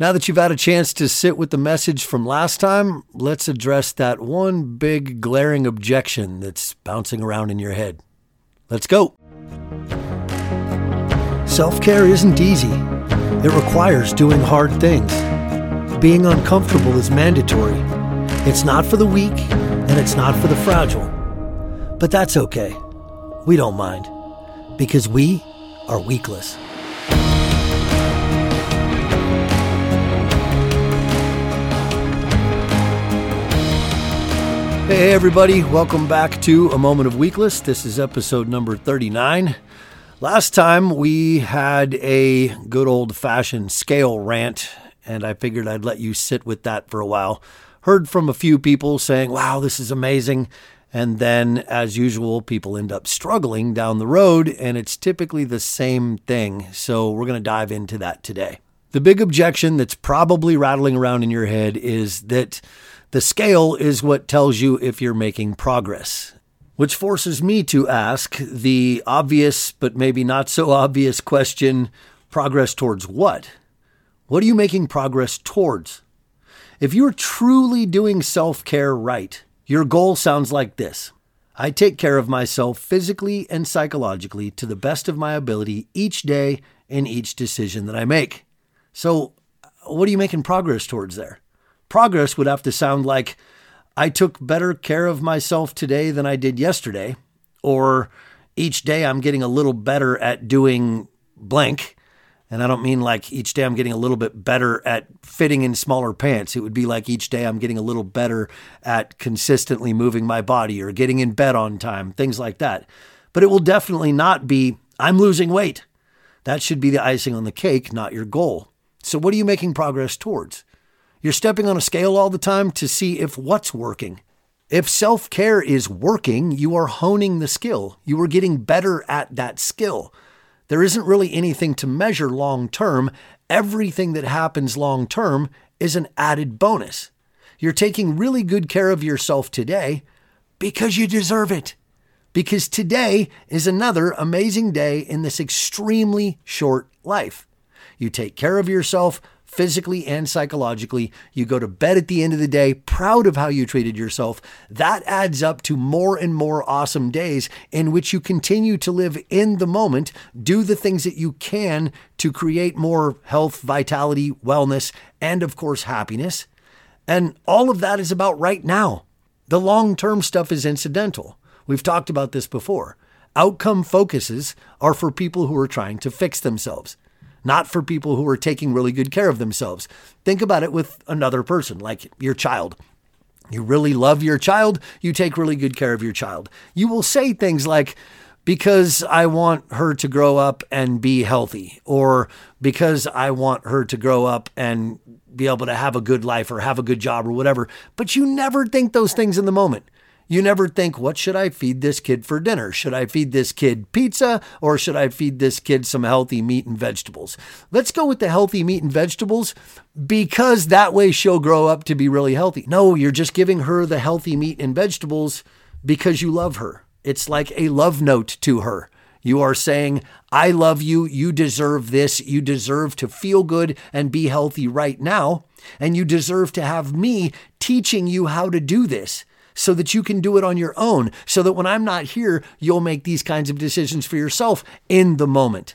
Now that you've had a chance to sit with the message from last time, let's address that one big glaring objection that's bouncing around in your head. Let's go. Self care isn't easy, it requires doing hard things. Being uncomfortable is mandatory. It's not for the weak, and it's not for the fragile. But that's okay. We don't mind, because we are weakless. Hey, everybody, welcome back to A Moment of Weakless. This is episode number 39. Last time we had a good old fashioned scale rant, and I figured I'd let you sit with that for a while. Heard from a few people saying, wow, this is amazing. And then, as usual, people end up struggling down the road, and it's typically the same thing. So, we're going to dive into that today. The big objection that's probably rattling around in your head is that the scale is what tells you if you're making progress, which forces me to ask the obvious but maybe not so obvious question progress towards what? What are you making progress towards? If you're truly doing self care right, your goal sounds like this I take care of myself physically and psychologically to the best of my ability each day in each decision that I make. So, what are you making progress towards there? Progress would have to sound like I took better care of myself today than I did yesterday, or each day I'm getting a little better at doing blank. And I don't mean like each day I'm getting a little bit better at fitting in smaller pants. It would be like each day I'm getting a little better at consistently moving my body or getting in bed on time, things like that. But it will definitely not be I'm losing weight. That should be the icing on the cake, not your goal. So, what are you making progress towards? You're stepping on a scale all the time to see if what's working. If self care is working, you are honing the skill. You are getting better at that skill. There isn't really anything to measure long term. Everything that happens long term is an added bonus. You're taking really good care of yourself today because you deserve it. Because today is another amazing day in this extremely short life. You take care of yourself physically and psychologically. You go to bed at the end of the day proud of how you treated yourself. That adds up to more and more awesome days in which you continue to live in the moment, do the things that you can to create more health, vitality, wellness, and of course, happiness. And all of that is about right now. The long term stuff is incidental. We've talked about this before. Outcome focuses are for people who are trying to fix themselves not for people who are taking really good care of themselves. Think about it with another person, like your child. You really love your child, you take really good care of your child. You will say things like, because I want her to grow up and be healthy, or because I want her to grow up and be able to have a good life or have a good job or whatever. But you never think those things in the moment. You never think, what should I feed this kid for dinner? Should I feed this kid pizza or should I feed this kid some healthy meat and vegetables? Let's go with the healthy meat and vegetables because that way she'll grow up to be really healthy. No, you're just giving her the healthy meat and vegetables because you love her. It's like a love note to her. You are saying, I love you. You deserve this. You deserve to feel good and be healthy right now. And you deserve to have me teaching you how to do this so that you can do it on your own, so that when I'm not here, you'll make these kinds of decisions for yourself in the moment.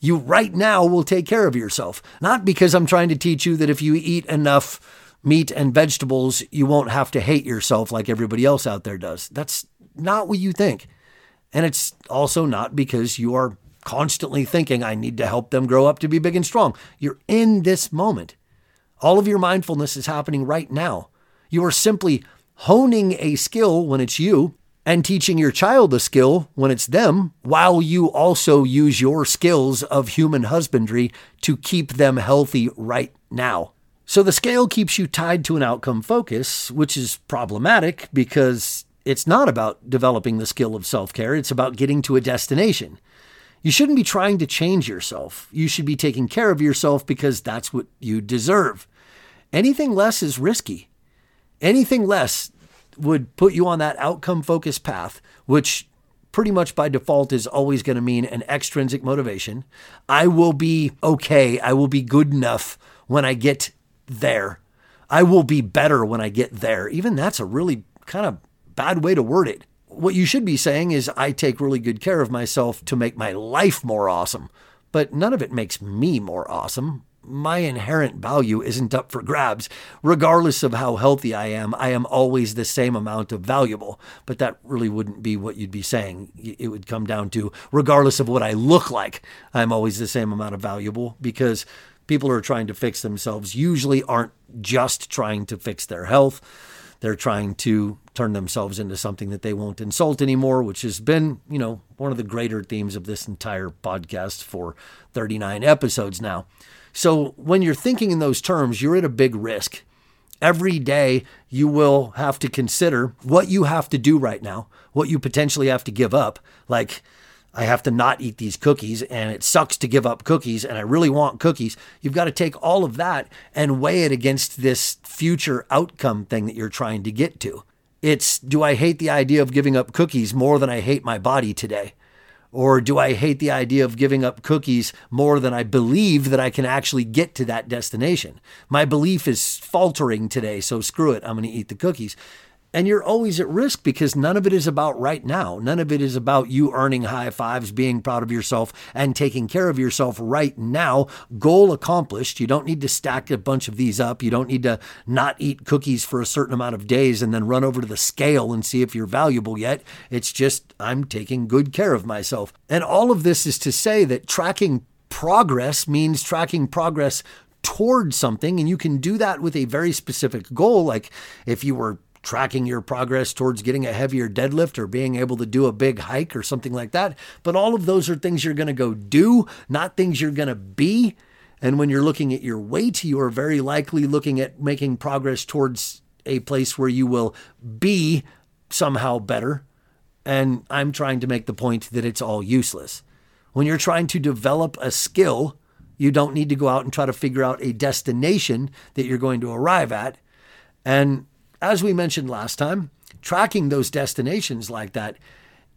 You right now will take care of yourself, not because I'm trying to teach you that if you eat enough meat and vegetables, you won't have to hate yourself like everybody else out there does. That's not what you think. And it's also not because you are constantly thinking, I need to help them grow up to be big and strong. You're in this moment. All of your mindfulness is happening right now. You are simply honing a skill when it's you and teaching your child a skill when it's them, while you also use your skills of human husbandry to keep them healthy right now. So the scale keeps you tied to an outcome focus, which is problematic because it's not about developing the skill of self care, it's about getting to a destination. You shouldn't be trying to change yourself. You should be taking care of yourself because that's what you deserve. Anything less is risky. Anything less would put you on that outcome focused path, which pretty much by default is always going to mean an extrinsic motivation. I will be okay. I will be good enough when I get there. I will be better when I get there. Even that's a really kind of bad way to word it. What you should be saying is, I take really good care of myself to make my life more awesome. But none of it makes me more awesome my inherent value isn't up for grabs. Regardless of how healthy I am, I am always the same amount of valuable. But that really wouldn't be what you'd be saying. It would come down to, regardless of what I look like, I'm always the same amount of valuable because people who are trying to fix themselves usually aren't just trying to fix their health. They're trying to turn themselves into something that they won't insult anymore, which has been, you know, one of the greater themes of this entire podcast for 39 episodes now. So when you're thinking in those terms, you're at a big risk. Every day, you will have to consider what you have to do right now, what you potentially have to give up. Like, I have to not eat these cookies, and it sucks to give up cookies, and I really want cookies. You've got to take all of that and weigh it against this future outcome thing that you're trying to get to. It's do I hate the idea of giving up cookies more than I hate my body today? Or do I hate the idea of giving up cookies more than I believe that I can actually get to that destination? My belief is faltering today, so screw it, I'm going to eat the cookies. And you're always at risk because none of it is about right now. None of it is about you earning high fives, being proud of yourself, and taking care of yourself right now. Goal accomplished. You don't need to stack a bunch of these up. You don't need to not eat cookies for a certain amount of days and then run over to the scale and see if you're valuable yet. It's just, I'm taking good care of myself. And all of this is to say that tracking progress means tracking progress towards something. And you can do that with a very specific goal. Like if you were tracking your progress towards getting a heavier deadlift or being able to do a big hike or something like that. But all of those are things you're going to go do, not things you're going to be. And when you're looking at your weight, you are very likely looking at making progress towards a place where you will be somehow better. And I'm trying to make the point that it's all useless. When you're trying to develop a skill, you don't need to go out and try to figure out a destination that you're going to arrive at. And as we mentioned last time, tracking those destinations like that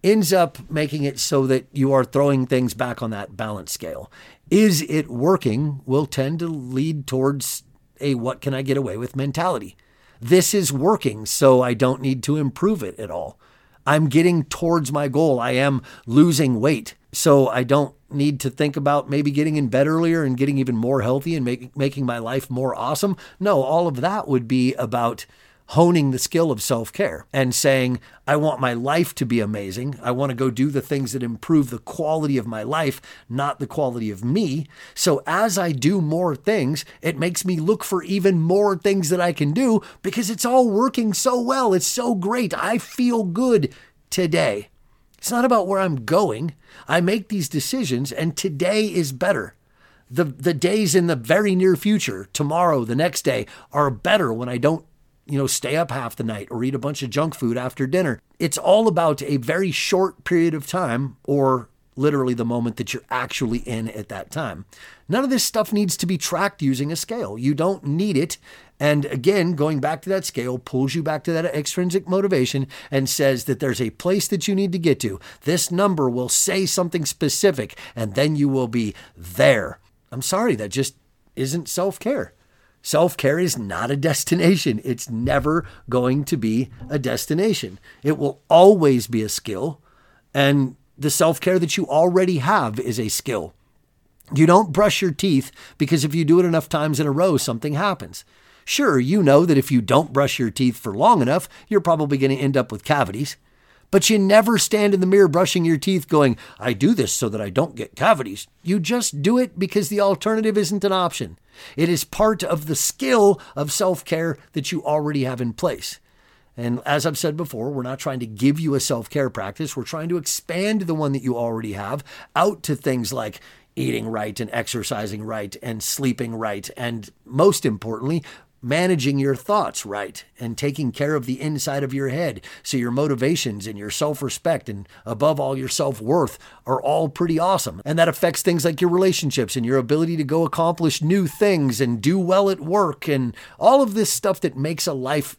ends up making it so that you are throwing things back on that balance scale. Is it working will tend to lead towards a what can I get away with mentality. This is working, so I don't need to improve it at all. I'm getting towards my goal. I am losing weight. So I don't need to think about maybe getting in bed earlier and getting even more healthy and make, making my life more awesome. No, all of that would be about honing the skill of self care and saying, I want my life to be amazing. I want to go do the things that improve the quality of my life, not the quality of me. So as I do more things, it makes me look for even more things that I can do because it's all working so well. It's so great. I feel good today. It's not about where I'm going. I make these decisions, and today is better. The, the days in the very near future, tomorrow, the next day, are better when I don't you know, stay up half the night or eat a bunch of junk food after dinner. It's all about a very short period of time or literally the moment that you're actually in at that time. None of this stuff needs to be tracked using a scale. You don't need it. And again, going back to that scale pulls you back to that extrinsic motivation and says that there's a place that you need to get to. This number will say something specific, and then you will be there. I'm sorry, that just isn't self care. Self care is not a destination. It's never going to be a destination. It will always be a skill. And the self care that you already have is a skill. You don't brush your teeth because if you do it enough times in a row, something happens. Sure, you know that if you don't brush your teeth for long enough, you're probably going to end up with cavities. But you never stand in the mirror brushing your teeth going, I do this so that I don't get cavities. You just do it because the alternative isn't an option. It is part of the skill of self care that you already have in place. And as I've said before, we're not trying to give you a self care practice. We're trying to expand the one that you already have out to things like eating right and exercising right and sleeping right. And most importantly, managing your thoughts right and taking care of the inside of your head so your motivations and your self-respect and above all your self-worth are all pretty awesome and that affects things like your relationships and your ability to go accomplish new things and do well at work and all of this stuff that makes a life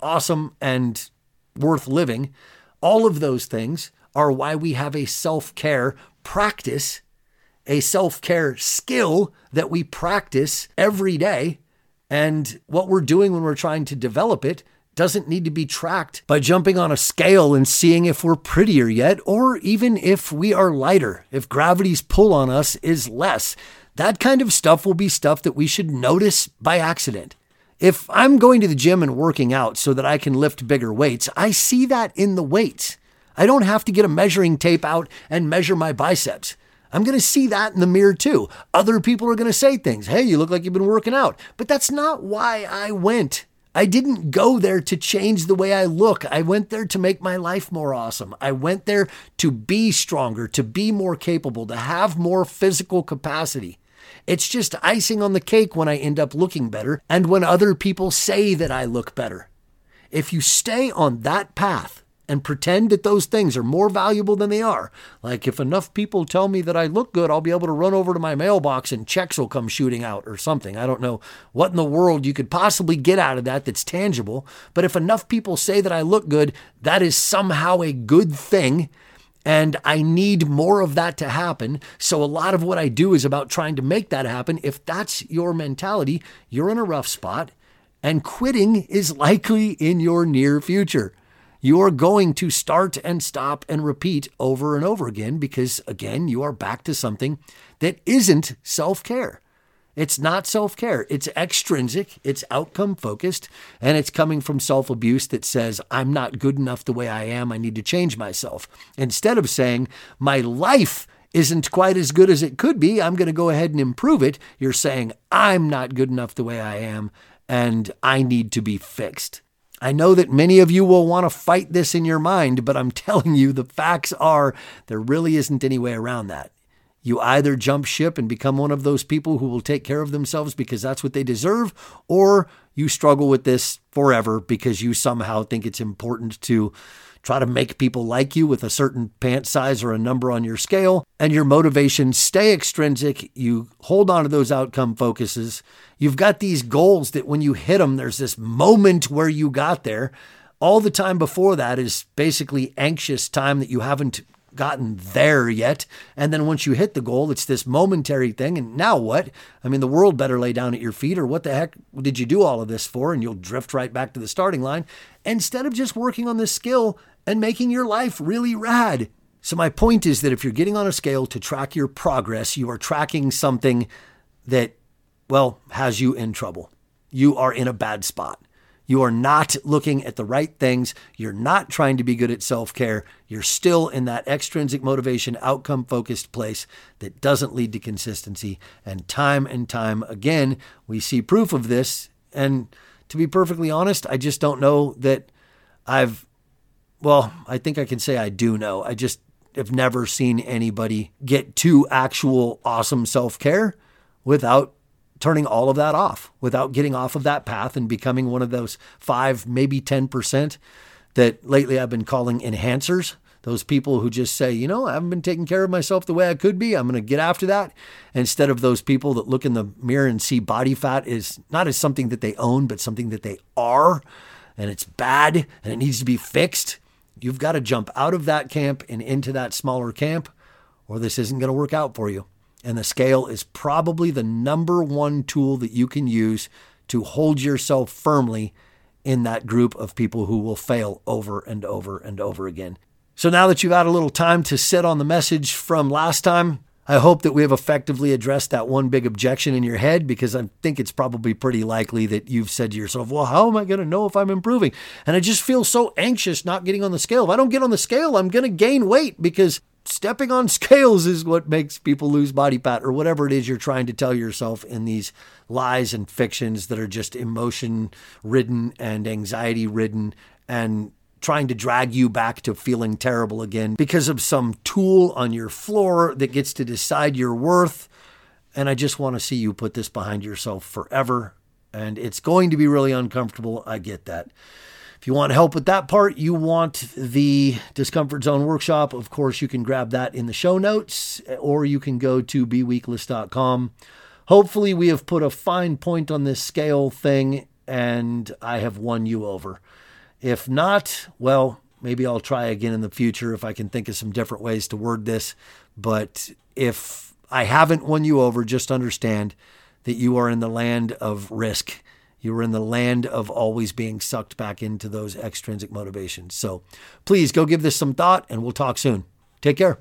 awesome and worth living all of those things are why we have a self-care practice a self care skill that we practice every day. And what we're doing when we're trying to develop it doesn't need to be tracked by jumping on a scale and seeing if we're prettier yet, or even if we are lighter, if gravity's pull on us is less. That kind of stuff will be stuff that we should notice by accident. If I'm going to the gym and working out so that I can lift bigger weights, I see that in the weights. I don't have to get a measuring tape out and measure my biceps. I'm going to see that in the mirror too. Other people are going to say things. Hey, you look like you've been working out. But that's not why I went. I didn't go there to change the way I look. I went there to make my life more awesome. I went there to be stronger, to be more capable, to have more physical capacity. It's just icing on the cake when I end up looking better and when other people say that I look better. If you stay on that path, and pretend that those things are more valuable than they are. Like if enough people tell me that I look good, I'll be able to run over to my mailbox and checks will come shooting out or something. I don't know what in the world you could possibly get out of that that's tangible. But if enough people say that I look good, that is somehow a good thing. And I need more of that to happen. So, a lot of what I do is about trying to make that happen. If that's your mentality, you're in a rough spot, and quitting is likely in your near future you are going to start and stop and repeat over and over again because, again, you are back to something that isn't self care. It's not self care. It's extrinsic, it's outcome focused, and it's coming from self abuse that says, I'm not good enough the way I am. I need to change myself. Instead of saying, my life isn't quite as good as it could be, I'm going to go ahead and improve it. You're saying, I'm not good enough the way I am, and I need to be fixed. I know that many of you will want to fight this in your mind, but I'm telling you, the facts are there really isn't any way around that. You either jump ship and become one of those people who will take care of themselves because that's what they deserve, or you struggle with this forever because you somehow think it's important to try to make people like you with a certain pant size or a number on your scale, and your motivation stay extrinsic. You hold on to those outcome focuses. You've got these goals that when you hit them, there's this moment where you got there. All the time before that is basically anxious time that you haven't gotten there yet. And then once you hit the goal, it's this momentary thing. And now what? I mean, the world better lay down at your feet, or what the heck did you do all of this for? And you'll drift right back to the starting line instead of just working on this skill and making your life really rad. So, my point is that if you're getting on a scale to track your progress, you are tracking something that, well, has you in trouble. You are in a bad spot. You are not looking at the right things. You're not trying to be good at self care. You're still in that extrinsic motivation, outcome focused place that doesn't lead to consistency. And time and time again, we see proof of this. And to be perfectly honest, I just don't know that I've well, I think I can say I do know. I just have never seen anybody get to actual awesome self care without turning all of that off, without getting off of that path and becoming one of those five, maybe 10% that lately I've been calling enhancers. Those people who just say, you know, I haven't been taking care of myself the way I could be. I'm going to get after that. Instead of those people that look in the mirror and see body fat is not as something that they own, but something that they are. And it's bad and it needs to be fixed. You've got to jump out of that camp and into that smaller camp, or this isn't going to work out for you. And the scale is probably the number one tool that you can use to hold yourself firmly in that group of people who will fail over and over and over again. So now that you've had a little time to sit on the message from last time, I hope that we have effectively addressed that one big objection in your head because I think it's probably pretty likely that you've said to yourself, well, how am I going to know if I'm improving? And I just feel so anxious not getting on the scale. If I don't get on the scale, I'm going to gain weight because stepping on scales is what makes people lose body fat or whatever it is you're trying to tell yourself in these lies and fictions that are just emotion ridden and anxiety ridden and trying to drag you back to feeling terrible again because of some tool on your floor that gets to decide your worth. And I just want to see you put this behind yourself forever. And it's going to be really uncomfortable. I get that. If you want help with that part, you want the Discomfort Zone workshop, of course, you can grab that in the show notes or you can go to beweakless.com. Hopefully, we have put a fine point on this scale thing and I have won you over. If not, well, maybe I'll try again in the future if I can think of some different ways to word this. But if I haven't won you over, just understand that you are in the land of risk. You are in the land of always being sucked back into those extrinsic motivations. So please go give this some thought and we'll talk soon. Take care.